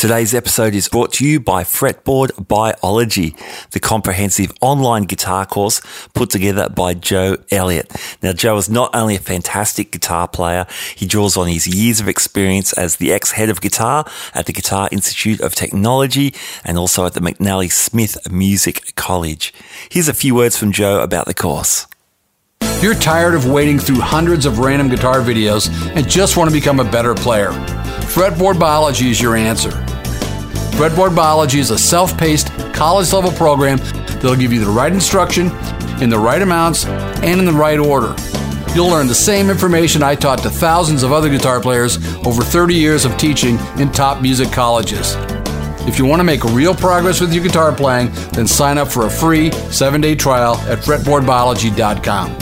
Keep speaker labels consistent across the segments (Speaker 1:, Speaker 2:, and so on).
Speaker 1: Today's episode is brought to you by Fretboard Biology, the comprehensive online guitar course put together by Joe Elliott. Now, Joe is not only a fantastic guitar player, he draws on his years of experience as the ex-head of guitar at the Guitar Institute of Technology and also at the McNally Smith Music College. Here's a few words from Joe about the course.
Speaker 2: You're tired of wading through hundreds of random guitar videos and just want to become a better player. Fretboard Biology is your answer. Fretboard Biology is a self paced, college level program that'll give you the right instruction, in the right amounts, and in the right order. You'll learn the same information I taught to thousands of other guitar players over 30 years of teaching in top music colleges. If you want to make real progress with your guitar playing, then sign up for a free seven day trial at fretboardbiology.com.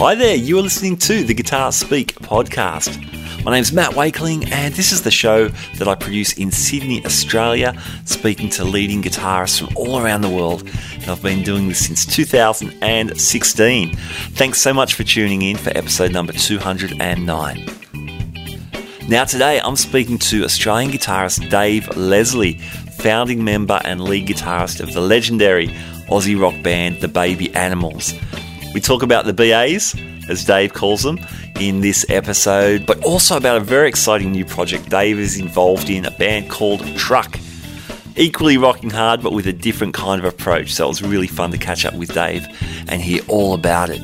Speaker 1: Hi there, you are listening to the Guitar Speak podcast. My name's Matt Wakeling, and this is the show that I produce in Sydney, Australia, speaking to leading guitarists from all around the world. And I've been doing this since 2016. Thanks so much for tuning in for episode number 209. Now, today I'm speaking to Australian guitarist Dave Leslie, founding member and lead guitarist of the legendary Aussie rock band The Baby Animals. We talk about the BAs, as Dave calls them, in this episode, but also about a very exciting new project Dave is involved in, a band called Truck. Equally rocking hard, but with a different kind of approach. So it was really fun to catch up with Dave and hear all about it.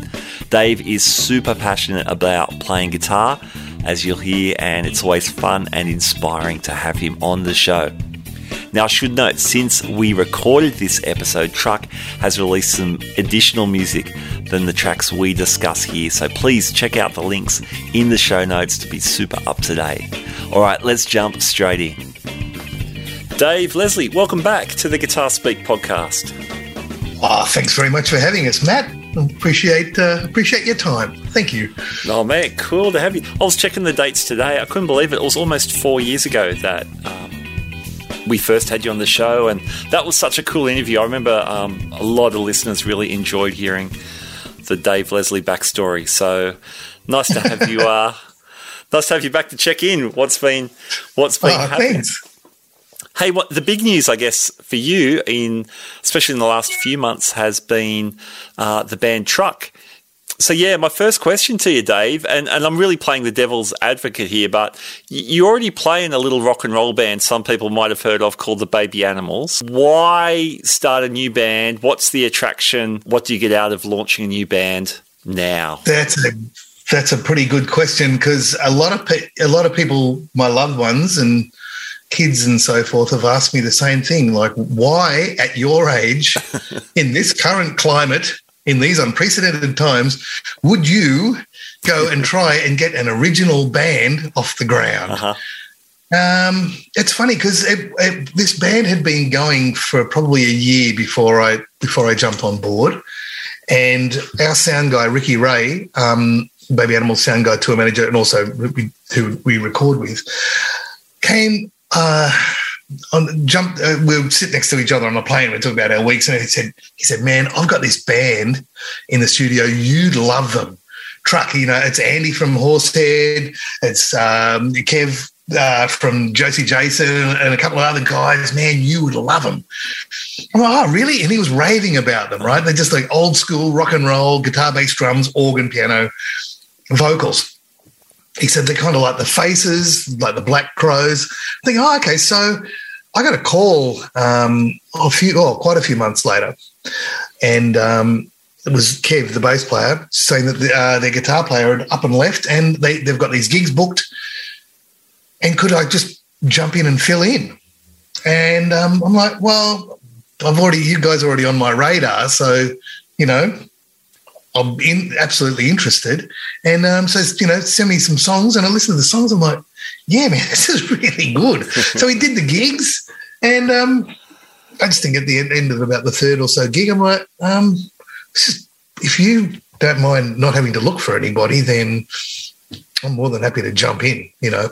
Speaker 1: Dave is super passionate about playing guitar, as you'll hear, and it's always fun and inspiring to have him on the show. Now, I should note, since we recorded this episode, Truck has released some additional music than the tracks we discuss here, so please check out the links in the show notes to be super up to date. All right, let's jump straight in. Dave Leslie, welcome back to the Guitar Speak podcast.
Speaker 3: Oh, thanks very much for having us, Matt. Appreciate uh, appreciate your time. Thank you.
Speaker 1: Oh man, cool to have you. I was checking the dates today. I couldn't believe it. It was almost four years ago that um, we first had you on the show, and that was such a cool interview. I remember um, a lot of listeners really enjoyed hearing the Dave Leslie backstory. So nice to have you. Uh, nice to have you back to check in. What's been what's been oh, happening? Thanks. Hey, what the big news, I guess, for you in especially in the last few months has been uh, the band Truck. So yeah, my first question to you, Dave, and, and I'm really playing the devil's advocate here, but you already play in a little rock and roll band some people might have heard of called the Baby Animals. Why start a new band? What's the attraction? What do you get out of launching a new band now?
Speaker 3: That's a that's a pretty good question because a lot of pe- a lot of people, my loved ones and kids and so forth, have asked me the same thing. Like, why at your age, in this current climate, in these unprecedented times, would you go and try and get an original band off the ground? Uh-huh. Um, it's funny because this band had been going for probably a year before I before I jumped on board, and our sound guy Ricky Ray, um, Baby Animal sound guy, tour manager, and also who we record with, came. Uh, on jumped. Uh, we'll sit next to each other on a plane. We talk about our weeks, and he said, "He said, man, I've got this band in the studio. You'd love them. Truck, you know, it's Andy from Horsehead. It's um, Kev uh, from Josie Jason and a couple of other guys. Man, you would love them. I'm like, oh, really? And he was raving about them, right? They're just like old school rock and roll, guitar, bass, drums, organ, piano, vocals he said they're kind of like the faces, like the Black Crowes. I think, oh, okay. So I got a call um, a few, oh, quite a few months later, and um, it was Kev, the bass player, saying that the, uh, their guitar player had up and left, and they, they've got these gigs booked. And could I just jump in and fill in? And um, I'm like, well, I've already, you guys are already on my radar, so you know, I'm in, absolutely interested. And um, so, you know, send me some songs. And I listen to the songs. I'm like, yeah, man, this is really good. so he did the gigs. And um, I just think at the end of about the third or so gig, I'm like, um, is, if you don't mind not having to look for anybody, then I'm more than happy to jump in, you know.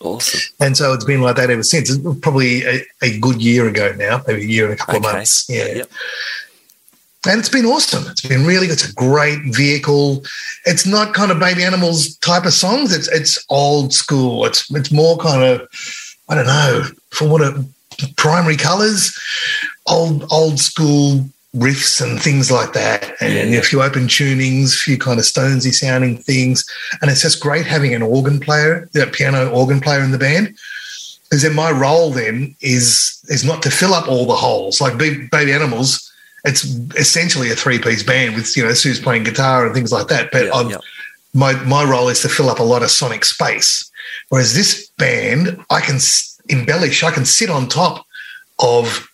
Speaker 1: Awesome.
Speaker 3: And so it's been like that ever since. It's probably a, a good year ago now, maybe a year and a couple okay. of months. Yeah. Yep. And it's been awesome. It's been really. It's a great vehicle. It's not kind of baby animals type of songs. It's it's old school. It's it's more kind of I don't know for what a primary colors, old old school riffs and things like that, and a few open tunings, a few kind of stonesy sounding things, and it's just great having an organ player, a piano organ player in the band. Because then my role then is is not to fill up all the holes like baby animals it's essentially a three piece band with you know Suze playing guitar and things like that. But yeah, yeah. my my role is to fill up a lot of sonic space. Whereas this band, I can embellish. I can sit on top of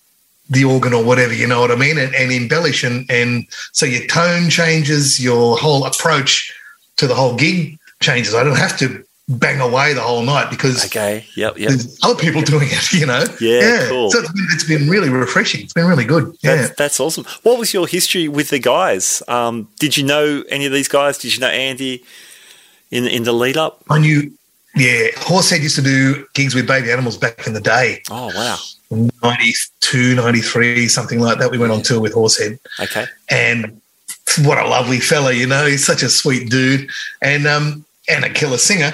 Speaker 3: the organ or whatever, you know what I mean, and, and embellish and and so your tone changes, your whole approach to the whole gig changes. I don't have to bang away the whole night because
Speaker 1: okay, yep, yep.
Speaker 3: There's other people doing it, you know.
Speaker 1: Yeah, yeah. cool.
Speaker 3: So it's been, it's been, really refreshing. It's been really good. Yeah,
Speaker 1: that's, that's awesome. What was your history with the guys? Um, did you know any of these guys? Did you know Andy in in the lead up?
Speaker 3: I knew. Yeah, Horsehead used to do gigs with baby animals back in the day.
Speaker 1: Oh wow.
Speaker 3: 92, 93, something like that. We went on tour with Horsehead.
Speaker 1: Okay.
Speaker 3: And what a lovely fella, you know. He's such a sweet dude. And um and a killer singer.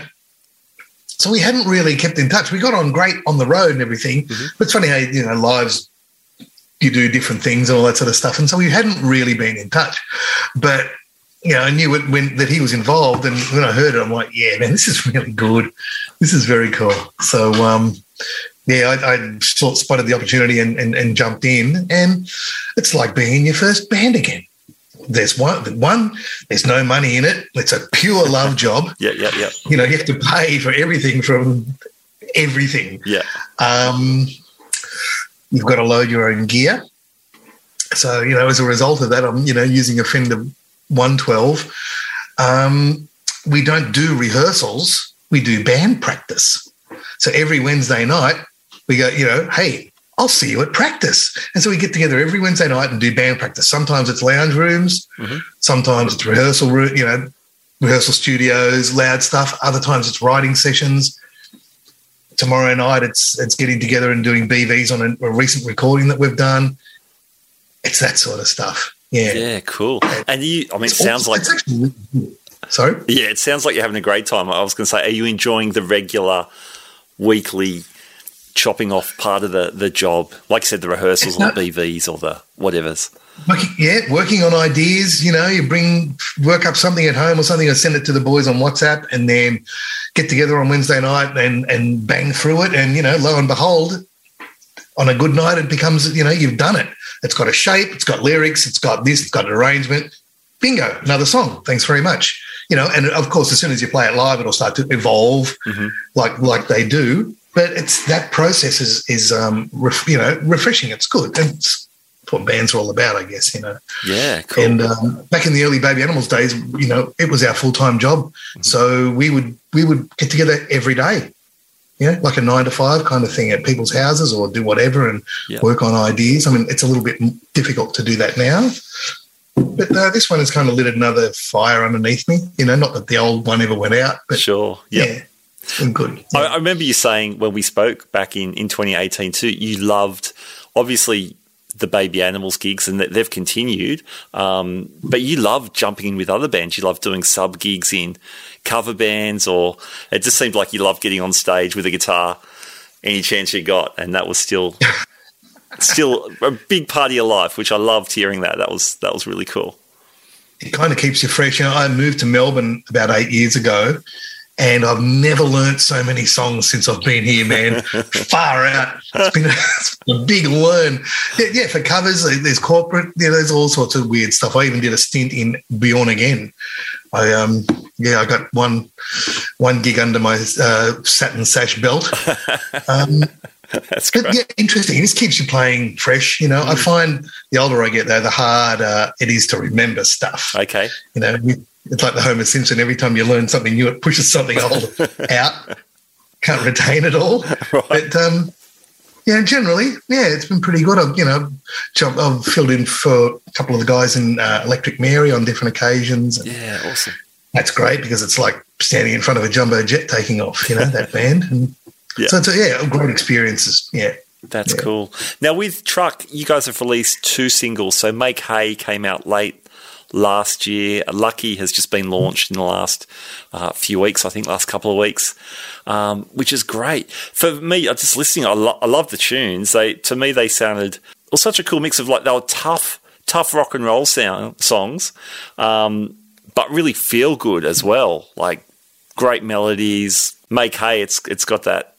Speaker 3: So we hadn't really kept in touch. We got on great on the road and everything. Mm-hmm. But it's funny how, you know, lives, you do different things and all that sort of stuff. And so we hadn't really been in touch. But, you know, I knew it when that he was involved. And when I heard it, I'm like, yeah, man, this is really good. This is very cool. So, um, yeah, I, I spotted the opportunity and, and, and jumped in. And it's like being in your first band again there's one one there's no money in it. It's a pure love job.
Speaker 1: Yeah yeah yeah.
Speaker 3: You know you have to pay for everything from everything.
Speaker 1: Yeah.
Speaker 3: Um you've got to load your own gear. So you know as a result of that i'm you know using a fender 112 um we don't do rehearsals. We do band practice. So every wednesday night we go you know hey I'll see you at practice. And so we get together every Wednesday night and do band practice. Sometimes it's lounge rooms, mm-hmm. sometimes it's rehearsal room, you know, rehearsal studios, loud stuff. Other times it's writing sessions. Tomorrow night it's it's getting together and doing BVs on a, a recent recording that we've done. It's that sort of stuff. Yeah.
Speaker 1: Yeah, cool. And you I mean it sounds like
Speaker 3: actually, Sorry?
Speaker 1: Yeah, it sounds like you're having a great time. I was gonna say, are you enjoying the regular weekly chopping off part of the, the job, like I said, the rehearsals or the BVs or the whatever's.
Speaker 3: Yeah, working on ideas. You know, you bring work up something at home or something, or send it to the boys on WhatsApp, and then get together on Wednesday night and and bang through it. And you know, lo and behold, on a good night, it becomes you know you've done it. It's got a shape, it's got lyrics, it's got this, it's got an arrangement. Bingo, another song. Thanks very much. You know, and of course, as soon as you play it live, it'll start to evolve, mm-hmm. like like they do but it's that process is is um, ref, you know refreshing. It's good. It's what bands are all about, I guess. You know.
Speaker 1: Yeah. Cool.
Speaker 3: And um, back in the early Baby Animals days, you know, it was our full time job. Mm-hmm. So we would we would get together every day. You know, like a nine to five kind of thing at people's houses or do whatever and work on ideas. I mean, it's a little bit difficult to do that now. But uh, this one has kind of lit another fire underneath me. You know, not that the old one ever went out, but
Speaker 1: sure,
Speaker 3: yep. yeah, good.
Speaker 1: I, I, remember you saying when we spoke back in, in 2018 too, you loved obviously the baby animals gigs and that they've continued. Um, but you love jumping in with other bands. You love doing sub gigs in cover bands, or it just seemed like you loved getting on stage with a guitar any chance you got, and that was still. still a big part of your life, which I loved hearing that. That was that was really cool.
Speaker 3: It kind of keeps you fresh. You know, I moved to Melbourne about eight years ago, and I've never learnt so many songs since I've been here, man. Far out. It's been, a, it's been a big learn. Yeah, yeah, for covers, there's corporate, yeah, there's all sorts of weird stuff. I even did a stint in Born Again. I um yeah, I got one one gig under my uh, satin sash belt. Um,
Speaker 1: That's great.
Speaker 3: yeah, interesting. It just keeps you playing fresh. You know, mm. I find the older I get, though, the harder it is to remember stuff.
Speaker 1: Okay.
Speaker 3: You know, it's like the Homer Simpson. Every time you learn something new, it pushes something old out. Can't retain it all. Right. But um, yeah, generally, yeah, it's been pretty good. I've you know, I've filled in for a couple of the guys in uh, Electric Mary on different occasions.
Speaker 1: yeah, awesome.
Speaker 3: That's great because it's like standing in front of a jumbo jet taking off. You know that band, and yeah. so it's a, yeah, great experiences. Yeah.
Speaker 1: That's yeah. cool. Now with Truck, you guys have released two singles. So Make Hay came out late last year. Lucky has just been launched in the last uh, few weeks, I think, last couple of weeks, um, which is great. For me, I just listening, I, lo- I love the tunes. They to me they sounded well such a cool mix of like they were tough, tough rock and roll sound songs, um, but really feel good as well. Like great melodies. Make hay. It's it's got that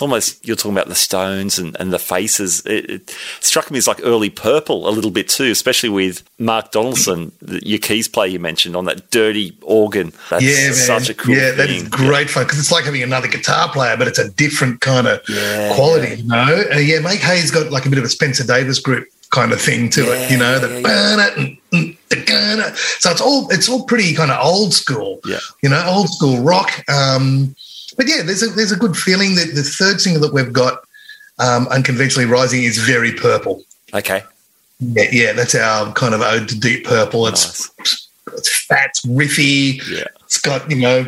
Speaker 1: it's almost you're talking about the stones and, and the faces. It, it, struck me as like early purple a little bit too, especially with Mark Donaldson, the, your keys player you mentioned on that dirty organ. That's yeah, such a cool.
Speaker 3: Yeah, that is great yeah. fun because it's like having another guitar player, but it's a different kind of yeah, quality. You know, uh, yeah, Make Hay's got like a bit of a Spencer Davis group kind of thing to it. You know, the so it's all it's all pretty kind of old school.
Speaker 1: Yeah,
Speaker 3: you know, old school rock. Um, but yeah, there's a there's a good feeling that the third single that we've got, um, unconventionally rising, is very purple.
Speaker 1: Okay.
Speaker 3: Yeah, yeah, that's our kind of ode to deep purple. It's nice. it's fat, it's riffy.
Speaker 1: Yeah.
Speaker 3: It's got you know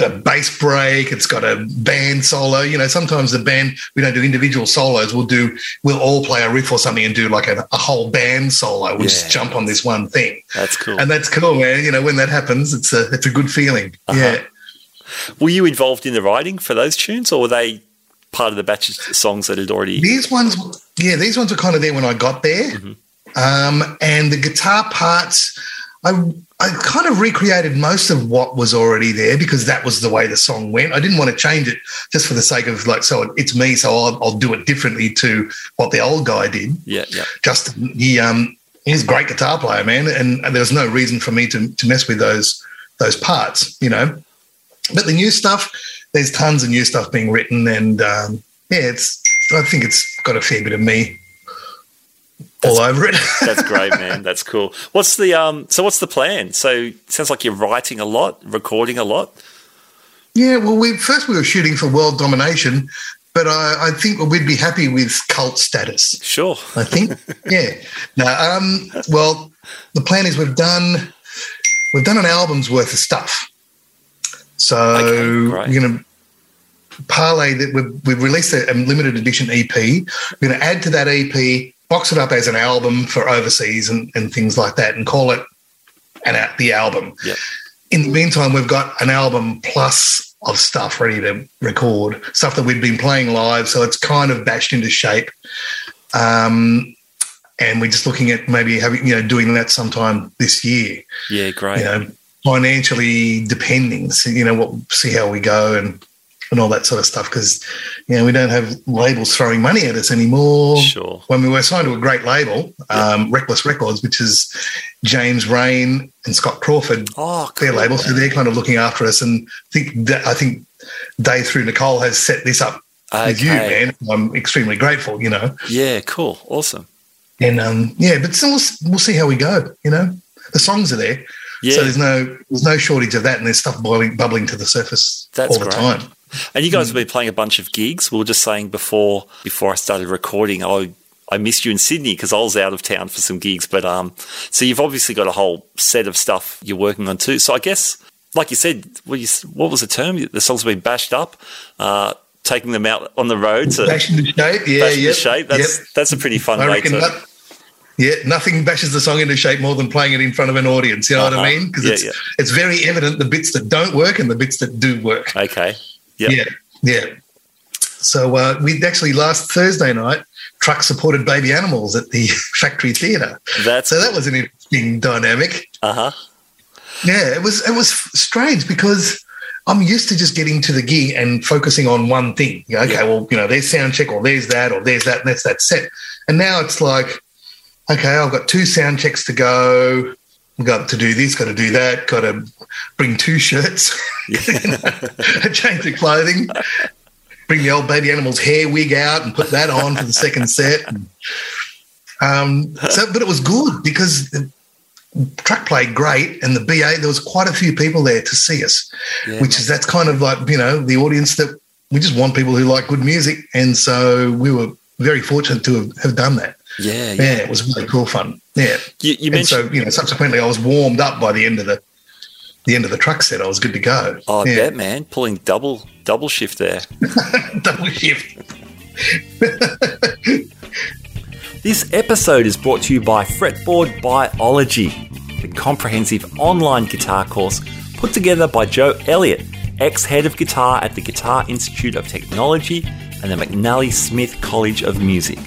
Speaker 3: a bass break. It's got a band solo. You know, sometimes the band we don't do individual solos. We'll do we'll all play a riff or something and do like a, a whole band solo. We'll yeah. just jump on this one thing.
Speaker 1: That's cool.
Speaker 3: And that's cool, man. You know, when that happens, it's a it's a good feeling. Uh-huh. Yeah.
Speaker 1: Were you involved in the writing for those tunes, or were they part of the batch of songs that had already?
Speaker 3: These ones, yeah, these ones were kind of there when I got there, mm-hmm. um, and the guitar parts, I I kind of recreated most of what was already there because that was the way the song went. I didn't want to change it just for the sake of like, so it's me, so I'll, I'll do it differently to what the old guy did.
Speaker 1: Yeah, yeah.
Speaker 3: Justin, he um, he's a great guitar player, man, and, and there was no reason for me to to mess with those those parts, you know. But the new stuff, there's tons of new stuff being written, and um, yeah, it's. I think it's got a fair bit of me all over it.
Speaker 1: that's great, man. That's cool. What's the um? So what's the plan? So sounds like you're writing a lot, recording a lot.
Speaker 3: Yeah, well, we first we were shooting for world domination, but I, I think we'd be happy with cult status.
Speaker 1: Sure,
Speaker 3: I think. yeah. No. Um. Well, the plan is we've done we've done an album's worth of stuff. So okay, we're going to parlay that we've, we've released a, a, limited edition EP. We're going to add to that EP, box it up as an album for overseas and, and things like that, and call it an the album.
Speaker 1: Yep.
Speaker 3: In the meantime, we've got an album plus of stuff ready to record, stuff that we've been playing live, so it's kind of bashed into shape. Um, and we're just looking at maybe having you know doing that sometime this year.
Speaker 1: Yeah, great.
Speaker 3: You know, financially depending. So, you know, what see how we go and and all that sort of stuff because you know we don't have labels throwing money at us anymore.
Speaker 1: Sure.
Speaker 3: When we were signed to a great label, um, Reckless Records, which is James Reyne and Scott Crawford,
Speaker 1: oh,
Speaker 3: cool. their label, so they're kind of looking after us. And I think that, I think Dave through Nicole has set this up okay. with you, man. I'm extremely grateful. You know.
Speaker 1: Yeah. Cool. Awesome.
Speaker 3: And um, yeah, but still, we'll see how we go. You know, the songs are there. Yeah. So there's no there's no shortage of that, and there's stuff boiling, bubbling to the surface That's all the great. time.
Speaker 1: And you guys have been playing a bunch of gigs. We were just saying before before I started recording, I I missed you in Sydney because I was out of town for some gigs. But um, so you've obviously got a whole set of stuff you're working on too. So I guess, like you said, what, you, what was the term? The songs have been bashed up. Uh, taking them out on the road to
Speaker 3: bash into shape, yeah,
Speaker 1: yeah, shape. That's yep. that's a pretty fun I way to. That,
Speaker 3: yeah, nothing bashes the song into shape more than playing it in front of an audience. You know uh-huh. what I uh-huh. mean? Because
Speaker 1: yeah,
Speaker 3: it's
Speaker 1: yeah.
Speaker 3: it's very evident the bits that don't work and the bits that do work.
Speaker 1: Okay.
Speaker 3: Yep. Yeah. Yeah. So uh, we actually last Thursday night truck supported baby animals at the factory theatre.
Speaker 1: That's
Speaker 3: so that was an interesting dynamic.
Speaker 1: Uh huh.
Speaker 3: Yeah, it was it was strange because I'm used to just getting to the gig and focusing on one thing. You know, okay, yeah. well, you know, there's sound check or there's that or there's that and that's that set. And now it's like okay, I've got two sound checks to go. I've got to do this, got to do that, got to bring two shirts, a change of clothing, bring the old baby animal's hair wig out and put that on for the second set. Um, so, but it was good because the truck played great, and the BA there was quite a few people there to see us, yeah, which is that's kind of like you know the audience that we just want people who like good music, and so we were very fortunate to have, have done that.
Speaker 1: Yeah,
Speaker 3: yeah, yeah, it was really cool fun. Yeah,
Speaker 1: you, you mentioned
Speaker 3: so you know subsequently I was warmed up by the end of the the end of the truck set. I was good to go.
Speaker 1: Oh, I yeah. bet, man, pulling double double shift there.
Speaker 3: double shift.
Speaker 1: This episode is brought to you by Fretboard Biology, the comprehensive online guitar course put together by Joe Elliott, ex head of guitar at the Guitar Institute of Technology and the McNally Smith College of Music.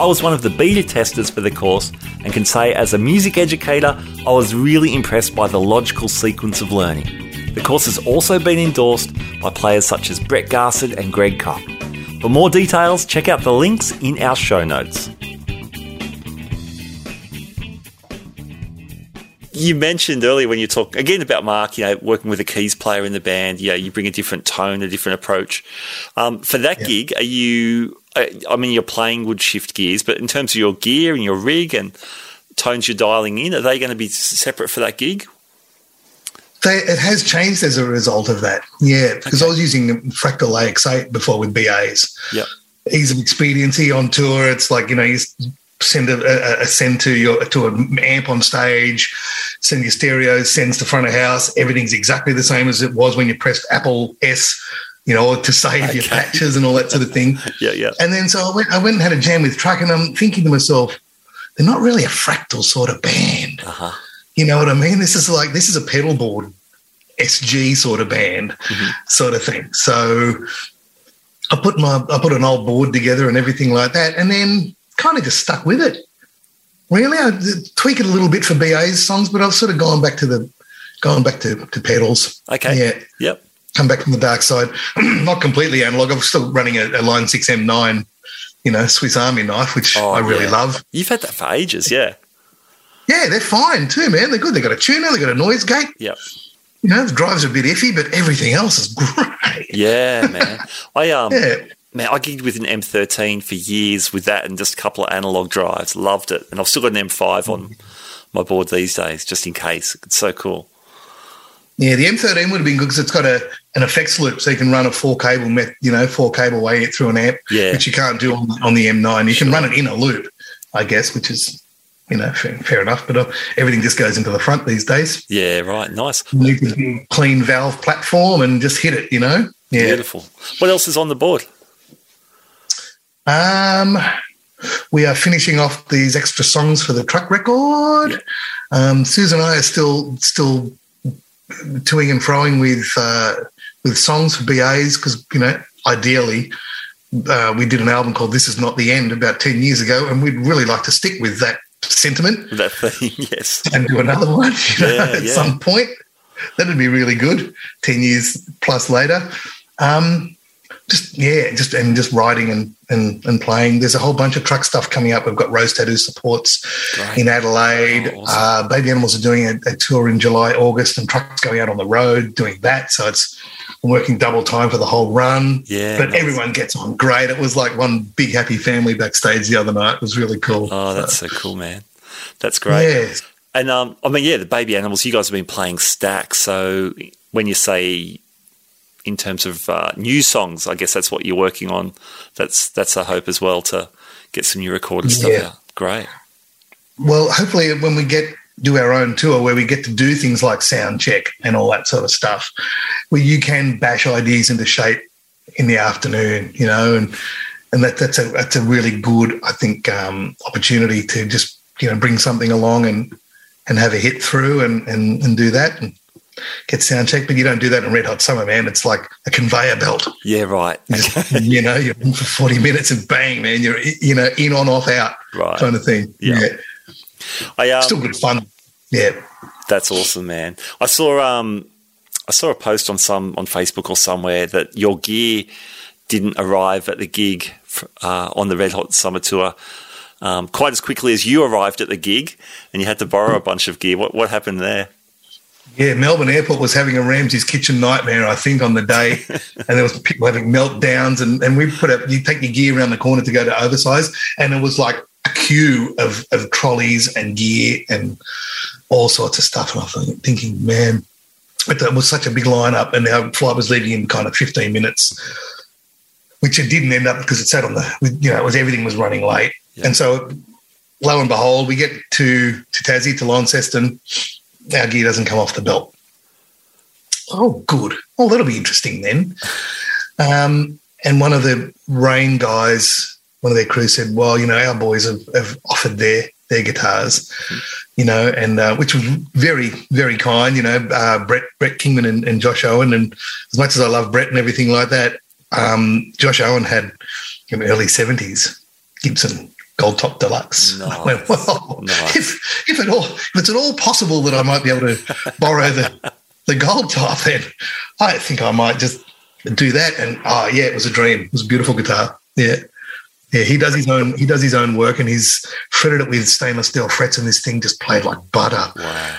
Speaker 1: I was one of the beta testers for the course and can say, as a music educator, I was really impressed by the logical sequence of learning. The course has also been endorsed by players such as Brett Garsed and Greg Koch. For more details, check out the links in our show notes. You mentioned earlier when you talk again about Mark, you know, working with a keys player in the band. Yeah, you bring a different tone, a different approach. Um, for that
Speaker 3: Yeah.
Speaker 1: gig, are you? Uh, I mean, you're playing would shift gears, but in terms of your gear and your rig and tones you're dialing in, are they going to be separate for that gig?
Speaker 3: They, it has changed as a result of that. Yeah, because I was using the Fractal AX8 before with BAs.
Speaker 1: Yep.
Speaker 3: Ease of expediency on tour. It's like you know you send a, a, a send to your to an amp on stage, send your stereo, sends to front of house. Everything's exactly the same as it was when you pressed Apple S, you know, to save your patches and all that sort of thing.
Speaker 1: Yeah, yeah.
Speaker 3: And then so I went, I went and had a jam with Truck, and I'm thinking to myself, they're not really a fractal sort of band.
Speaker 1: Uh huh.
Speaker 3: You know what I mean? This is like this is a pedal board SG sort of band, sort of thing. So I put my I put an old board together and everything like that, and then kind of just stuck with it. Really, I tweak it a little bit for BA's songs, but I've sort of gone back to the gone back to, to pedals.
Speaker 1: Okay.
Speaker 3: Yeah,
Speaker 1: Yep.
Speaker 3: Come back from the dark side. Not completely analog. I'm still running a, a Line Six M9, you know, Swiss Army knife, which
Speaker 1: Oh,
Speaker 3: I really
Speaker 1: yeah.
Speaker 3: love.
Speaker 1: You've had that for ages. Yeah.
Speaker 3: Yeah, they're fine too, man. They're good. They've got a tuner, they've got a noise gate.
Speaker 1: Yep.
Speaker 3: You know, the drives a bit iffy, but everything else is great.
Speaker 1: Yeah, man. I um,
Speaker 3: Yeah.
Speaker 1: man, I gigged with an M13 for years with that and just a couple of analog drives. Loved it, and I've still got an M5 on my board these days, just in case. It's so cool.
Speaker 3: Yeah, the M13 would have been good because it's got a an effects loop, so you can run a four cable, met, you know, four cable way through an amp,
Speaker 1: Yeah.
Speaker 3: which you can't do on, on the M9. You can run it in a loop, I guess, which is you know fair, fair enough. But uh, everything just goes into the front these days.
Speaker 1: Yeah, right. Nice.
Speaker 3: Clean valve platform and just hit it, you know. Yeah.
Speaker 1: Beautiful. What else is on the board?
Speaker 3: Um, we are finishing off these extra songs for the truck record. Um, Susan and I are still still toing and froing with uh, with songs for BAs because you know ideally uh, we did an album called "This Is Not the End" about ten years ago, and we'd really like to stick with that sentiment
Speaker 1: That thing, yes.
Speaker 3: and do another one you know,
Speaker 1: Yeah,
Speaker 3: at
Speaker 1: yeah.
Speaker 3: some point. That'd be really good. Ten years plus later. Um, just yeah, just and just writing and, and and playing. There's a whole bunch of truck stuff coming up. We've got Rose Tattoo supports
Speaker 1: Great.
Speaker 3: in Adelaide.
Speaker 1: Oh, awesome.
Speaker 3: uh, Baby Animals are doing a, a tour in July, August, and trucks going out on the road doing that. So it's I'm working double time for the whole run.
Speaker 1: Yeah.
Speaker 3: but
Speaker 1: nice.
Speaker 3: everyone gets on great. It was like one big happy family backstage the other night. It was really cool.
Speaker 1: Oh, that's so cool, man. That's great.
Speaker 3: yeah.
Speaker 1: And um, I mean, yeah, the baby animals. You guys have been playing stacks. So when you say in terms of uh, new songs, I guess that's what you're working on. That's that's a hope as well to get some new recorded stuff
Speaker 3: Yeah.
Speaker 1: out. Great.
Speaker 3: well, hopefully when we get do our own tour where we get to do things like sound check and all that sort of stuff, where you can bash ideas into shape in the afternoon, you know, and and that that's a that's a really good, I think, um, opportunity to just you know bring something along and and have a hit through and and and do that and get sound check. But you don't do that in Red Hot Summer, man. It's like a conveyor belt.
Speaker 1: Yeah, right. Okay.
Speaker 3: you know, you're in for 40 minutes and bang, man, you're, you know, in on, off, out
Speaker 1: Right.
Speaker 3: kind of thing.
Speaker 1: Yeah.
Speaker 3: Yeah.
Speaker 1: I, um,
Speaker 3: Still good fun. Yeah.
Speaker 1: That's awesome, man. I saw um, I saw a post on some on Facebook or somewhere that your gear didn't arrive at the gig uh, on the Red Hot Summer Tour um, quite as quickly as you arrived at the gig, and you had to borrow a bunch of gear. What what happened there?
Speaker 3: Yeah. Melbourne Airport was having a Ramsay's kitchen nightmare, I think, on the day. and there was people having meltdowns. And, and we put up, you take your gear around the corner to go to oversize. And it was like a queue of, of trolleys and gear and all sorts of stuff. And I was thinking, man, it it was such a big lineup. And our flight was leaving in kind of 15 minutes. Which it didn't end up because it sat on the, you know, it was everything was running late.
Speaker 1: Yeah.
Speaker 3: And so lo and behold, we get to to Tassie to Launceston. Our gear doesn't come off the belt. Oh, good. Oh, that'll be interesting then. Um, and one of the Reyne guys, one of their crew said, "Well, you know, our boys have, have offered their their guitars, you know, and uh, which was very very kind, you know, uh, Brett Brett Kingman and, and, Josh Owen, and as much as I love Brett and everything like that, um, Josh Owen had in the early seventies Gibson Gold Top Deluxe.
Speaker 1: Nice.
Speaker 3: I went, well,
Speaker 1: Nice.
Speaker 3: if if at all if it's at all possible that I might be able to borrow the the Gold Top, then I think I might just do that. And oh yeah, it was a dream. It was a beautiful guitar. Yeah. Yeah, he does his own. He does his own work, and he's fretted it with stainless steel frets, and this thing just played like butter.
Speaker 1: Wow.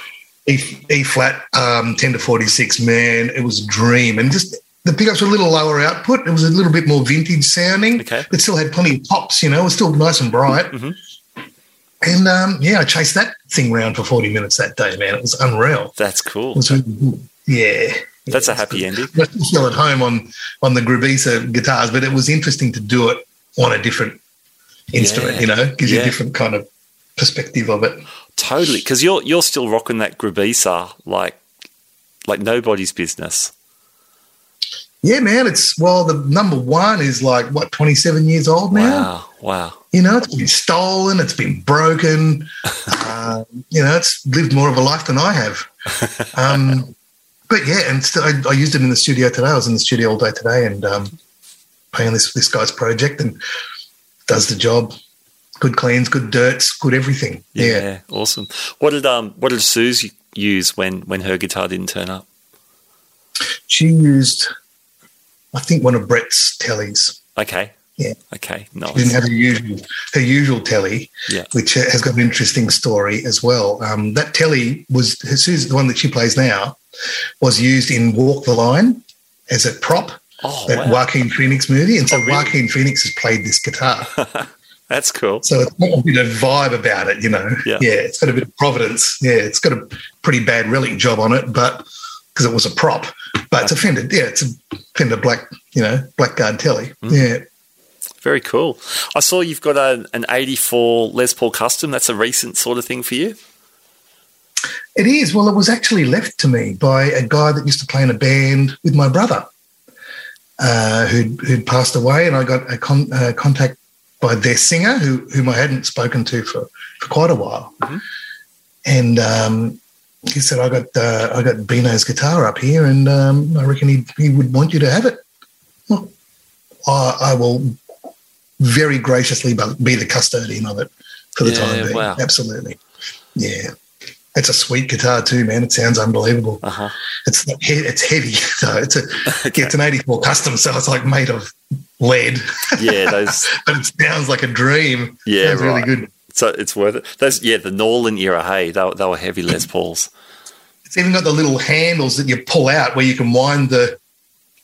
Speaker 3: E, e flat, um, ten to forty six. Man, it was a dream, and just the pickups were a little lower output. It was a little bit more vintage sounding.
Speaker 1: Okay.
Speaker 3: But still had plenty of pops. You know, it was still nice and bright.
Speaker 1: Mhm.
Speaker 3: And um, yeah, I chased that thing around for forty minutes that day. Man, it was unreal.
Speaker 1: That's cool.
Speaker 3: was really good. Yeah.
Speaker 1: That's a happy ending.
Speaker 3: I still at home on on the Grubisa guitars, but it was interesting to do it on a different instrument.
Speaker 1: Yeah.
Speaker 3: You know, gives you a different kind of perspective of it.
Speaker 1: Totally, because you're you're still rocking that Grubisa like like nobody's business.
Speaker 3: Yeah, man. It's well, the number one is like what twenty seven years old now.
Speaker 1: Wow, wow.
Speaker 3: You know, it's been stolen, it's been broken. uh, you know, it's lived more of a life than I have. Um, but yeah, and still, I, I used it in the studio today. I was in the studio all day today, and um, playing this this guy's project, and does the job. Good cleans, good dirts, good everything.
Speaker 1: Yeah,
Speaker 3: Yeah.
Speaker 1: awesome. What did um what did Suze use when when her guitar didn't turn up?
Speaker 3: She used, I think, one of Brett's tellies.
Speaker 1: Okay.
Speaker 3: Yeah.
Speaker 1: Okay.
Speaker 3: She didn't have her usual her usual telly,
Speaker 1: Yeah.
Speaker 3: which uh, has got an interesting story as well. Um, that telly was Suze, the one that she plays now, was used in Walk the Line as a prop.
Speaker 1: Oh
Speaker 3: that
Speaker 1: wow.
Speaker 3: Joaquin Phoenix movie, and so
Speaker 1: Oh, really?
Speaker 3: Joaquin Phoenix has played this guitar.
Speaker 1: That's cool.
Speaker 3: So it's got a bit of vibe about it, you know.
Speaker 1: Yeah. Yeah.
Speaker 3: it's got a bit of providence. Yeah, it's got a pretty bad relic job on it, but because it was a prop, but it's a Fender. Yeah, it's a Fender black, you know, blackguard telly.
Speaker 1: Mm.
Speaker 3: Yeah,
Speaker 1: Very cool. I saw you've got a, an 84 Les Paul Custom. That's a recent sort of thing for you.
Speaker 3: it is. Well, it was actually left to me by a guy that used to play in a band with my brother, uh, who'd, who'd passed away, and I got a con- uh, contact by their singer, who whom I hadn't spoken to for, for quite a while,
Speaker 1: Mhm.
Speaker 3: and um, he said, "I got uh, I got Bino's guitar up here, and um, I reckon he he would want you to have it." Well, I, I will very graciously be the custodian of it for the
Speaker 1: Yeah,
Speaker 3: time being.
Speaker 1: wow.
Speaker 3: Absolutely, yeah. It's a sweet guitar too, man. It sounds unbelievable.
Speaker 1: Uh huh.
Speaker 3: It's it's heavy, so it's a
Speaker 1: Okay.
Speaker 3: it's an '84 custom, so it's like made of lead,
Speaker 1: Yeah, those.
Speaker 3: but it sounds like a dream.
Speaker 1: Yeah,
Speaker 3: sounds really good.
Speaker 1: So it's worth it. Those, yeah, the Norlin era. Hey, they, were- they were heavy Les Pauls.
Speaker 3: It's even got the little handles that you pull out where you can wind the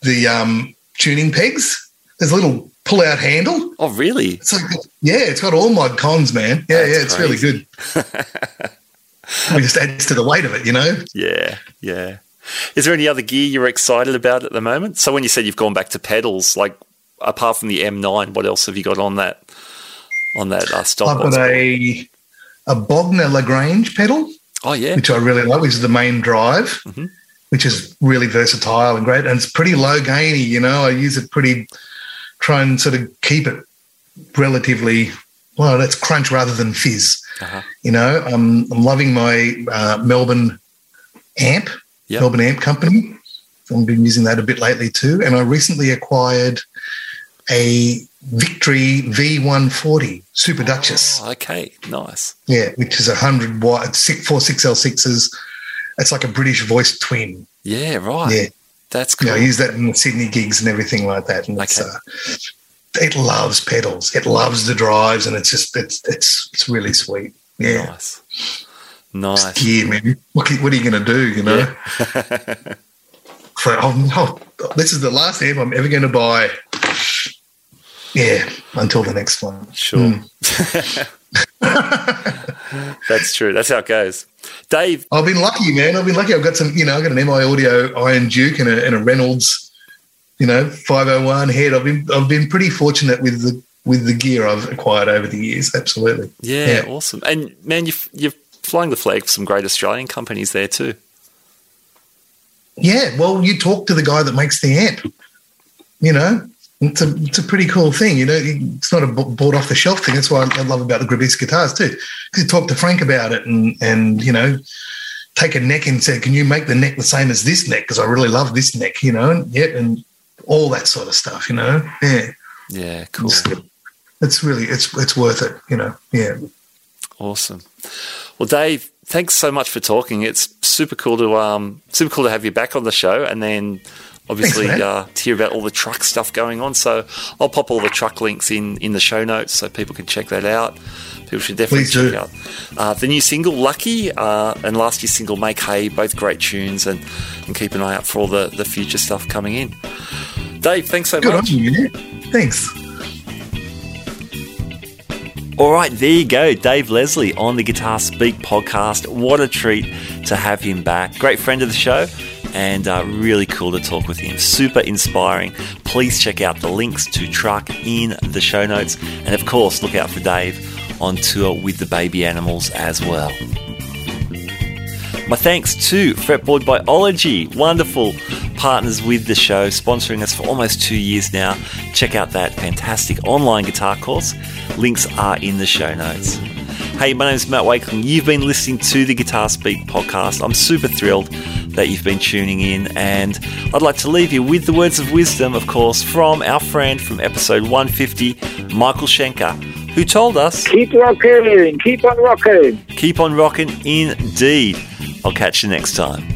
Speaker 3: the um, tuning pegs. There's a little pull out handle.
Speaker 1: Oh, really?
Speaker 3: It's like yeah, it's got all mod cons, man. Yeah,
Speaker 1: That's
Speaker 3: yeah, it's really good. it just adds to the weight of it, you know.
Speaker 1: Yeah, yeah. Is there any other gear you're excited about at the moment? So when you said you've gone back to pedals, like apart from the M9, what else have you got on that on that uh, stock?
Speaker 3: I've got a a Bogner Lagrange pedal.
Speaker 1: oh yeah,
Speaker 3: which I really like, which is the main drive,
Speaker 1: Mhm.
Speaker 3: which is really versatile and great. And it's pretty low gainy, you know. I use it pretty, try and sort of keep it relatively, well, that's crunch rather than fizz.
Speaker 1: Uh-huh.
Speaker 3: You know, I'm, I'm loving my uh, Melbourne amp,
Speaker 1: Yep.
Speaker 3: Melbourne amp company. I've been using that a bit lately too. And I recently acquired a Victory V140 Super Duchess.
Speaker 1: Oh, okay, nice.
Speaker 3: Yeah, which is a hundred watt, six, four six L sixes. It's like a British voice twin.
Speaker 1: Yeah, right.
Speaker 3: Yeah,
Speaker 1: That's
Speaker 3: you
Speaker 1: cool.
Speaker 3: know, I use that in the Sydney gigs and everything like that. And it's,
Speaker 1: Okay.
Speaker 3: uh, it loves pedals. It loves the drives, and it's just it's it's it's really sweet. Yeah,
Speaker 1: Nice, nice.
Speaker 3: yeah, man. What, what are you going to do? You know, for oh, oh, this is the last amp I'm ever going to buy. Yeah, until the next one.
Speaker 1: Sure.
Speaker 3: Hmm.
Speaker 1: That's true. That's how it goes. Dave,
Speaker 3: I've been lucky, man. I've been lucky. I've got some, you know, I've got an MI Audio Iron Duke and a, and a Reynolds, you know, 501 head. I've been I've been pretty fortunate with the with the gear I've acquired over the years. Absolutely.
Speaker 1: yeah,
Speaker 3: Yeah.
Speaker 1: awesome. And man, you've you've flying the flag for some great Australian companies there too.
Speaker 3: Yeah. Well, you talk to the guy that makes the amp. You know, it's a it's a pretty cool thing. You know, it's not a bought off the shelf thing. That's what I love about the Grubisa guitars too. You talk to Frank about it, and and you know, take a neck and say, "Can you make the neck the same as this neck?" Because I really love this neck. You know, and yeah, and all that sort of stuff. You know, yeah,
Speaker 1: yeah, cool.
Speaker 3: It's, it's really it's it's worth it. You know, yeah.
Speaker 1: Awesome. Well, Dave, thanks so much for talking. It's super cool to um super cool to have you back on the show, and then obviously uh, to hear about all the truck stuff going on. So I'll pop all the truck links in in the show notes so people can check that out. People should definitely Please check do. out uh, the new single "Lucky" uh, and last year's single "Make Hay." Both great tunes, and, and keep an eye out for all the the future stuff coming in. Dave, thanks so
Speaker 3: Good
Speaker 1: much.
Speaker 3: On you, Thanks.
Speaker 1: All right, there you go. Dave Leslie on the Guitar Speak podcast. What a treat to have him back. Great friend of the show and uh, really cool to talk with him. Super inspiring. Please check out the links to Truck in the show notes. And of course, look out for Dave on tour with the baby animals as well. My thanks to Fretboard Biology, wonderful partners with the show, sponsoring us for almost two years now. Check out that fantastic online guitar course. Links are in the show notes. Hey, my name is Matt Wakeling. You've been listening to the Guitar Speak podcast. I'm super thrilled that you've been tuning in, and I'd like to leave you with the words of wisdom, of course, from our friend from episode 150, Michael Schenker, who told us
Speaker 4: Keep rocking, keep on rocking.
Speaker 1: Keep on rocking indeed. I'll catch you next time.